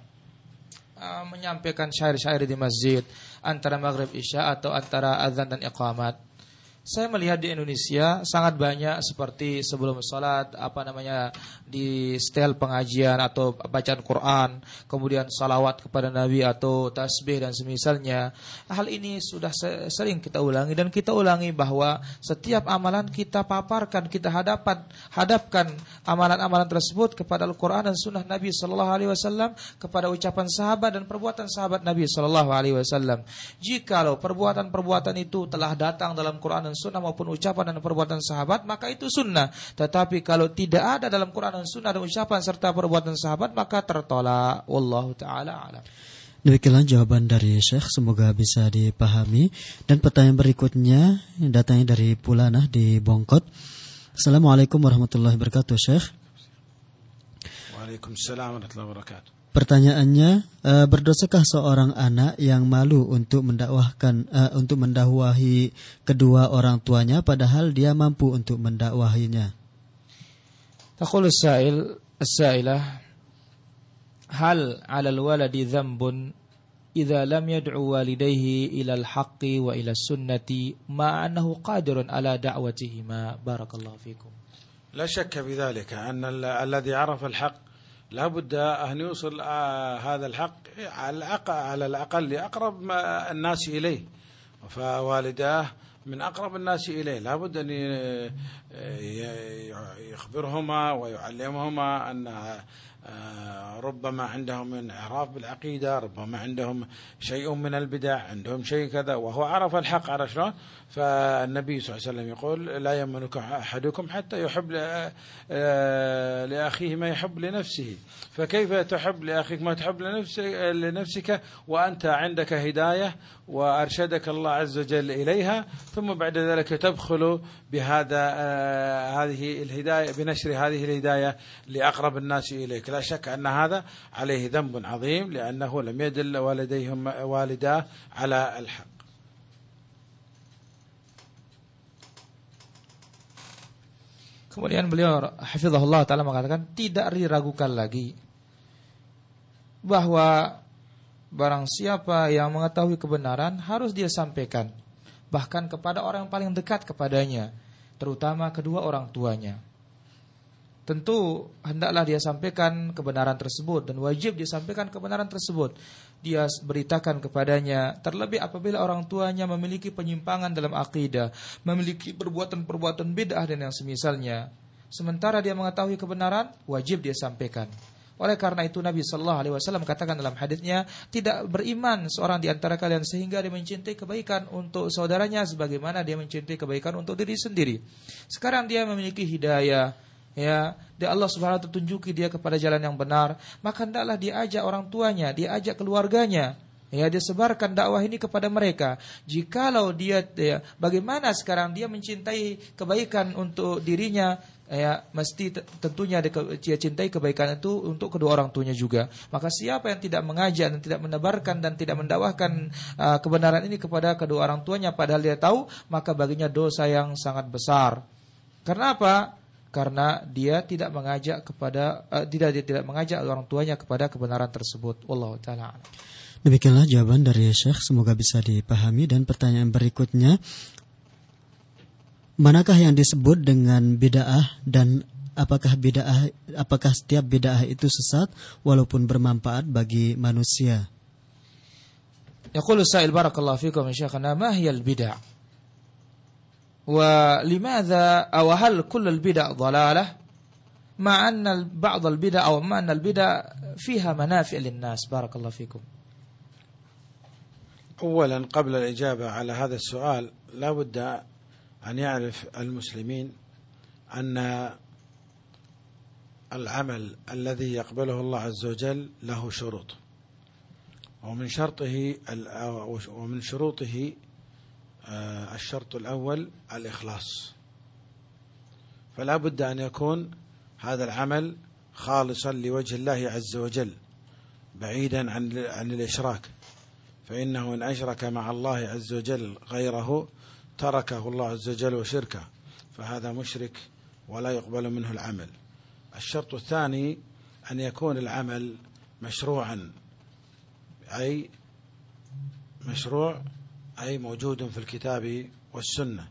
uh, menyampaikan syair-syair di masjid antara maghrib isya atau antara azan dan iqamat saya melihat di Indonesia sangat banyak seperti sebelum sholat apa namanya di setel pengajian atau bacaan Quran, kemudian salawat kepada Nabi atau tasbih dan semisalnya. Hal ini sudah sering kita ulangi dan kita ulangi bahwa setiap amalan kita paparkan, kita hadapan, hadapkan amalan-amalan tersebut kepada Al-Quran dan Sunnah Nabi Sallallahu Alaihi Wasallam, kepada ucapan sahabat dan perbuatan sahabat Nabi Sallallahu Alaihi Wasallam. Jikalau perbuatan-perbuatan itu telah datang dalam Quran dan sunnah maupun ucapan dan perbuatan sahabat, maka itu sunnah. Tetapi kalau tidak ada dalam Quran dan sunnah dan ucapan serta perbuatan sahabat, maka tertolak. Wallahu ta'ala alam. Demikianlah jawaban dari Syekh, semoga bisa dipahami. Dan pertanyaan berikutnya datangnya dari Pulanah di Bongkot. Assalamualaikum warahmatullahi wabarakatuh, Syekh. Waalaikumsalam warahmatullahi wabarakatuh. Pertanyaannya, e, berdosakah seorang anak yang malu untuk mendakwahkan e, untuk mendakwahi kedua orang tuanya padahal dia mampu untuk mendakwahinya? Taqul as-sa'il as-sa'ilah hal 'ala al-waladi dhanbun idza lam yad'u walidayhi ila al-haqqi wa ila sunnati ma annahu qadirun ala da'watihima barakallahu fikum. La shakka bidzalika anna alladhi 'arafa al-haqq الحق لا بد أن يوصل آه، هذا الحق على الأقل لأقرب الناس إليه. فوالداه من أقرب الناس إليه. لا بد أن يخبرهما ويعلمهما أن آه، ربما عندهم من إعراف بالعقيدة ربما عندهم شيء من البدع عندهم شيء كذا وهو عرف الحق على شلون؟ فالنبي صلى الله عليه وسلم يقول لا يمنك أحدكم حتى يحب آه، لأخيه ما يحب لنفسه. فكيف تحب لأخيك ما تحب لنفسك, وأنت عندك هداية وأرشدك الله عز وجل إليها ثم بعد ذلك تدخل بهذا آه، هذه الهداية بنشر هذه الهداية لأقرب الناس إليك. لا شك أن هذا عليه ذنب عظيم لأنه لم يدل والديهم والداه على الحق. Kemudian beliau hafizahullah taala mengatakan tidak diragukan lagi bahwa barang siapa yang mengetahui kebenaran harus dia sampaikan bahkan kepada orang yang paling dekat kepadanya terutama kedua orang tuanya. Tentu hendaklah dia sampaikan kebenaran tersebut dan wajib disampaikan kebenaran tersebut. Dia beritakan kepadanya terlebih apabila orang tuanya memiliki penyimpangan dalam akidah, memiliki perbuatan-perbuatan bid'ah dan yang semisalnya. Sementara dia mengetahui kebenaran, wajib dia sampaikan. Oleh karena itu Nabi Shallallahu Alaihi Wasallam katakan dalam hadisnya tidak beriman seorang di antara kalian sehingga dia mencintai kebaikan untuk saudaranya sebagaimana dia mencintai kebaikan untuk diri sendiri. Sekarang dia memiliki hidayah, ya dia Allah Subhanahu wa tunjuki dia kepada jalan yang benar maka hendaklah dia ajak orang tuanya dia ajak keluarganya ya dia sebarkan dakwah ini kepada mereka jikalau dia ya, bagaimana sekarang dia mencintai kebaikan untuk dirinya ya mesti tentunya dia cintai kebaikan itu untuk kedua orang tuanya juga. Maka siapa yang tidak mengajak dan tidak menebarkan dan tidak mendakwahkan uh, kebenaran ini kepada kedua orang tuanya padahal dia tahu, maka baginya dosa yang sangat besar. Karena apa? Karena dia tidak mengajak kepada uh, tidak dia tidak mengajak orang tuanya kepada kebenaran tersebut. Wallahu taala. Demikianlah jawaban dari Syekh, semoga bisa dipahami dan pertanyaan berikutnya manakah yang disebut dengan bid'ah dan apakah bid'ah apakah setiap bid'ah itu sesat walaupun bermanfaat bagi manusia? Yaqulu sa'il barakallahu fikum ya syekhana ma hiya al-bid'ah? ولماذا أو هل كل البدع ضلالة؟ مع أن بعض البدع أو مع أن البدع فيها منافع للناس. بارك الله فيكم. أولا قبل الإجابة على هذا السؤال لا بد أن يعرف المسلمين أن العمل الذي يقبله الله عز وجل له شروط. ومن شرطه ومن شروطه الشرط الأول الإخلاص. فلا بد أن يكون هذا العمل خالصا لوجه الله عز وجل بعيدا عن عن الإشراك. فإنه إن أشرك مع الله عز وجل غيره تركه الله عز وجل وشركه فهذا مشرك ولا يقبل منه العمل. الشرط الثاني أن يكون العمل مشروعا أي مشروع أي موجود في الكتاب والسنة.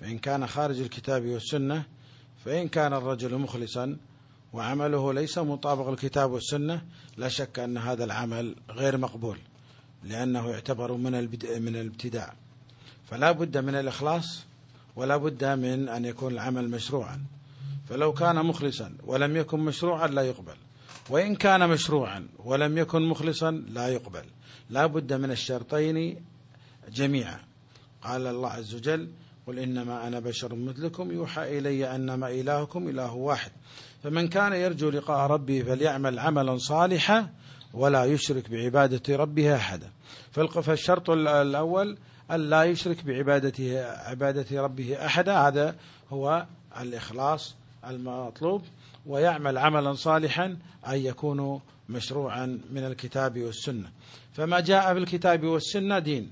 فإن كان خارج الكتاب والسنة فإن كان الرجل مخلصا وعمله ليس مطابق الكتاب والسنة لا شك أن هذا العمل غير مقبول لأنه يعتبر من من الابتداع. فلا بد من الإخلاص ولا بد من أن يكون العمل مشروعا. فلو كان مخلصا ولم يكن مشروعا لا يقبل. وإن كان مشروعا ولم يكن مخلصا لا يقبل. لا بد من الشرطين جميعا. قال الله عز وجل قل إنما أنا بشر مثلكم يوحى إلي أنما إلهكم إله واحد. فمن كان يرجو لقاء ربه فليعمل عملا صالحا ولا يشرك بعبادة ربه أحدا. فالشرط الأول أن لا يشرك بعبادته عبادة ربه أحدا. هذا هو الإخلاص المطلوب. ويعمل عملا صالحا أن يكون مشروعا من الكتاب والسنة. فما جاء في الكتاب والسنة دين.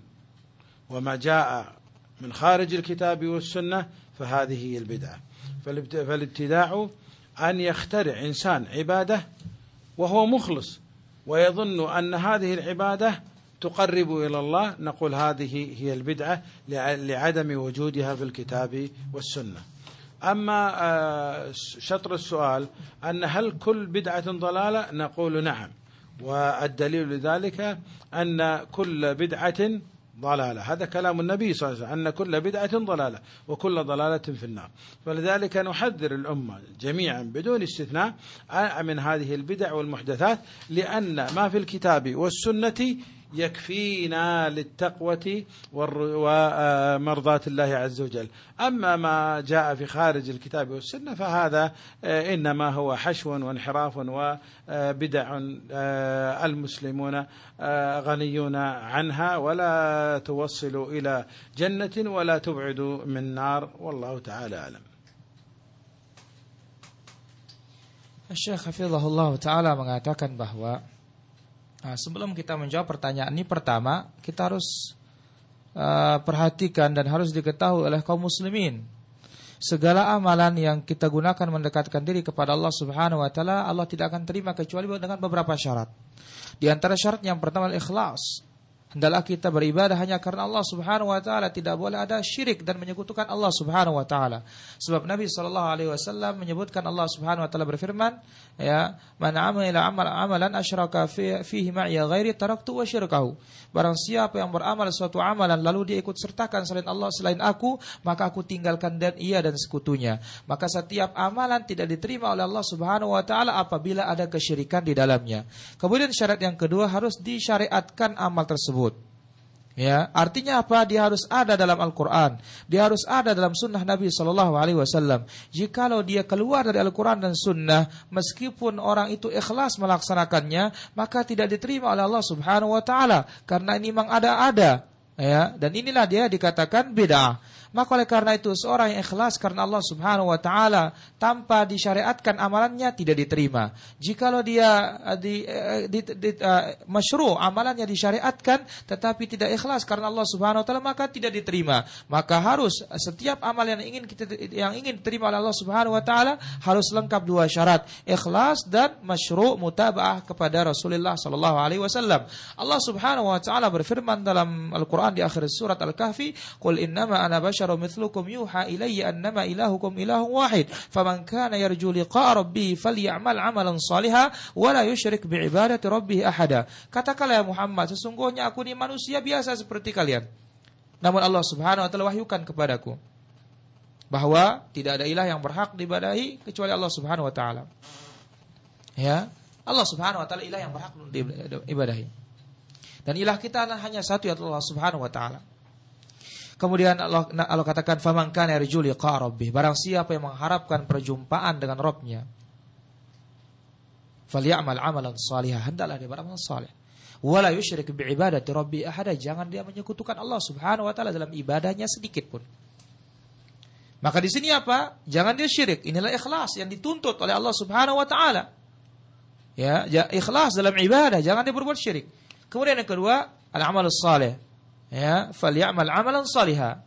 وما جاء من خارج الكتاب والسنة فهذه هي البدعة فالابتداع أن يخترع إنسان عبادة وهو مخلص ويظن أن هذه العبادة تقرب إلى الله. نقول هذه هي البدعة لعدم وجودها في الكتاب والسنة. أما آه، شطر السؤال أن هل كل بدعة ضلالة؟ نقول نعم. والدليل لذلك أن كل بدعة ضلالة. هذا كلام النبي صلى الله عليه وسلم أن كل بدعة ضلالة وكل ضلالة في النار. فلذلك نحذر الأمة جميعا بدون استثناء من هذه البدع والمحدثات لأن ما في الكتاب والسنة يكفينا للتقوة ومرضاة الله عز وجل. أما ما جاء في خارج الكتاب والسنة فهذا آه، إنما هو حشو وانحراف وبدع آه، المسلمون آه، غنيون عنها ولا توصل إلى جنة ولا تبعد من نار والله تعالى أعلم. Syekh Hafizahullah Ta'ala mengatakan bahwa Nah, sebelum kita menjawab pertanyaan ini pertama, kita harus uh, perhatikan dan harus diketahui oleh kaum muslimin. Segala amalan yang kita gunakan mendekatkan diri kepada Allah Subhanahu wa taala, Allah tidak akan terima kecuali dengan beberapa syarat. Di antara syarat yang pertama ikhlas. Hendaklah kita beribadah hanya karena Allah Subhanahu wa taala, tidak boleh ada syirik dan menyekutukan Allah Subhanahu wa taala. Sebab Nabi sallallahu alaihi wasallam menyebutkan Allah Subhanahu wa taala berfirman, ya, "Man 'amila amal amalan asyraka fihi ma'iya ghairi taraktu wa syirkahu." Barang siapa yang beramal suatu amalan lalu dia ikut sertakan selain Allah selain aku, maka aku tinggalkan dan ia dan sekutunya. Maka setiap amalan tidak diterima oleh Allah Subhanahu wa taala apabila ada kesyirikan di dalamnya. Kemudian syarat yang kedua harus disyariatkan amal tersebut. Ya, artinya apa? Dia harus ada dalam Al-Quran. Dia harus ada dalam Sunnah Nabi Shallallahu Alaihi Wasallam. Jikalau dia keluar dari Al-Quran dan Sunnah, meskipun orang itu ikhlas melaksanakannya, maka tidak diterima oleh Allah Subhanahu Wa Taala karena ini memang ada-ada. Ya, dan inilah dia dikatakan beda. Maka oleh karena itu seorang yang ikhlas karena Allah Subhanahu wa taala tanpa disyariatkan amalannya tidak diterima. Jikalau dia uh, di, uh, di, di uh, masyru amalannya disyariatkan tetapi tidak ikhlas karena Allah Subhanahu wa taala maka tidak diterima. Maka harus setiap amal yang ingin kita yang ingin diterima oleh Allah Subhanahu wa taala harus lengkap dua syarat, ikhlas dan masyru mutabaah kepada Rasulullah sallallahu alaihi wasallam. Allah Subhanahu wa taala berfirman dalam Al-Qur'an di akhir surat Al-Kahfi, "Qul innama ana bashar basyaru mithlukum yuha ilayya annama ilahukum ilahun wahid. Faman kana yarju liqa'a rabbih falyamal amalan saliha wa la yusyrik bi ibadati rabbih ahada. Katakanlah ya Muhammad sesungguhnya aku ini manusia biasa seperti kalian. Namun Allah Subhanahu wa taala wahyukan kepadaku bahwa tidak ada ilah yang berhak diibadahi kecuali Allah Subhanahu wa taala. Ya Allah Subhanahu wa taala ilah yang berhak diibadahi. Dan ilah kita hanya satu ya Allah Subhanahu wa taala. Kemudian Allah, Allah katakan faman kana yarju liqa rabbih. Barang siapa yang mengharapkan perjumpaan dengan Rabbnya. Falyamal amalan salihah. Hendaklah dia beramal saleh. Wala yusyrik bi'ibadati rabbi ahada. Jangan dia menyekutukan Allah Subhanahu wa taala dalam ibadahnya sedikit pun. Maka di sini apa? Jangan dia syirik. Inilah ikhlas yang dituntut oleh Allah Subhanahu wa taala. Ya, ikhlas dalam ibadah, jangan dia berbuat syirik. Kemudian yang kedua, al-amal saleh. Ya, falyamal amalan salihah.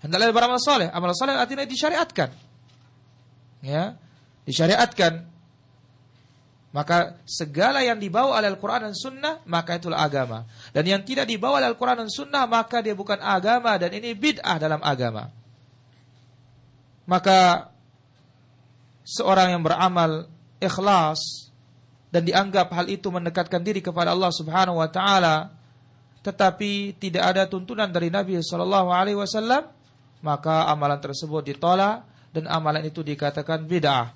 Hendaklah beramal saleh. Amal saleh artinya disyariatkan. Ya, disyariatkan. Maka segala yang dibawa oleh Al-Quran dan Sunnah, maka itulah agama. Dan yang tidak dibawa oleh Al-Quran dan Sunnah, maka dia bukan agama. Dan ini bid'ah dalam agama. Maka seorang yang beramal ikhlas dan dianggap hal itu mendekatkan diri kepada Allah Subhanahu wa taala tetapi tidak ada tuntunan dari Nabi sallallahu alaihi wasallam maka amalan tersebut ditolak dan amalan itu dikatakan bid'ah.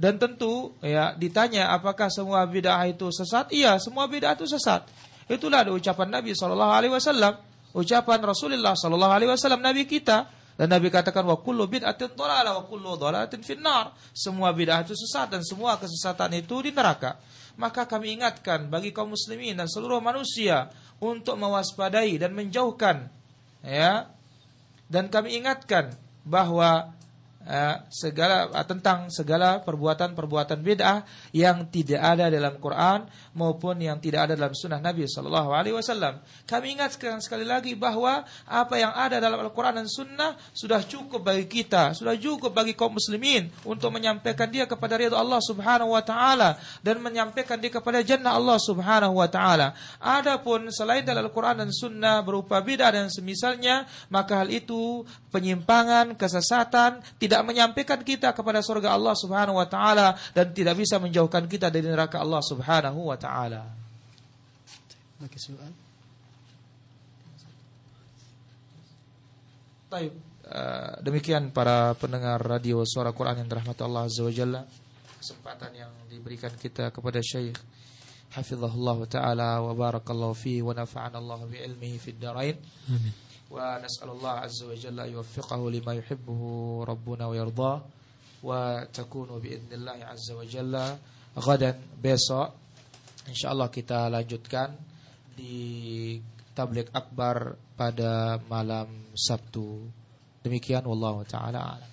Dan tentu ya ditanya apakah semua bid'ah itu sesat? Iya, semua bid'ah itu sesat. Itulah ucapan Nabi sallallahu alaihi wasallam, ucapan Rasulullah sallallahu alaihi wasallam nabi kita dan Nabi katakan wa kullu bid'atin dhalalah wa kullu dhalalatin finnar. Semua bid'ah itu sesat dan semua kesesatan itu di neraka. Maka kami ingatkan bagi kaum muslimin dan seluruh manusia untuk mewaspadai dan menjauhkan ya. Dan kami ingatkan bahwa Eh, segala eh, tentang segala perbuatan-perbuatan bid'ah yang tidak ada dalam Quran maupun yang tidak ada dalam sunnah Nabi Shallallahu Alaihi Wasallam. Kami ingatkan sekali lagi bahwa apa yang ada dalam Al-Quran dan Sunnah sudah cukup bagi kita, sudah cukup bagi kaum muslimin untuk menyampaikan dia kepada ridho Allah Subhanahu Wa Taala dan menyampaikan dia kepada jannah Allah Subhanahu Wa Taala. Adapun selain dalam Al-Quran dan Sunnah berupa bid'ah dan semisalnya, maka hal itu penyimpangan, kesesatan, tidak tidak menyampaikan kita kepada surga Allah Subhanahu wa taala dan tidak bisa menjauhkan kita dari neraka Allah Subhanahu wa taala. Bagi soal. Baik, uh, demikian para pendengar radio suara Quran yang dirahmati Allah Azza wa Jalla. Kesempatan yang diberikan kita kepada Syekh Hafizahullah Ta'ala wa barakallahu fi wa nafa'ana Allah bi ilmihi fid darain. Amin. ونسأل الله عز وجل أن يوفقه لما يحبه ربنا ويرضاه وتكون بإذن الله عز وجل غدا besok insyaallah kita lanjutkan di tablik akbar pada malam Sabtu demikian wallahu taala alam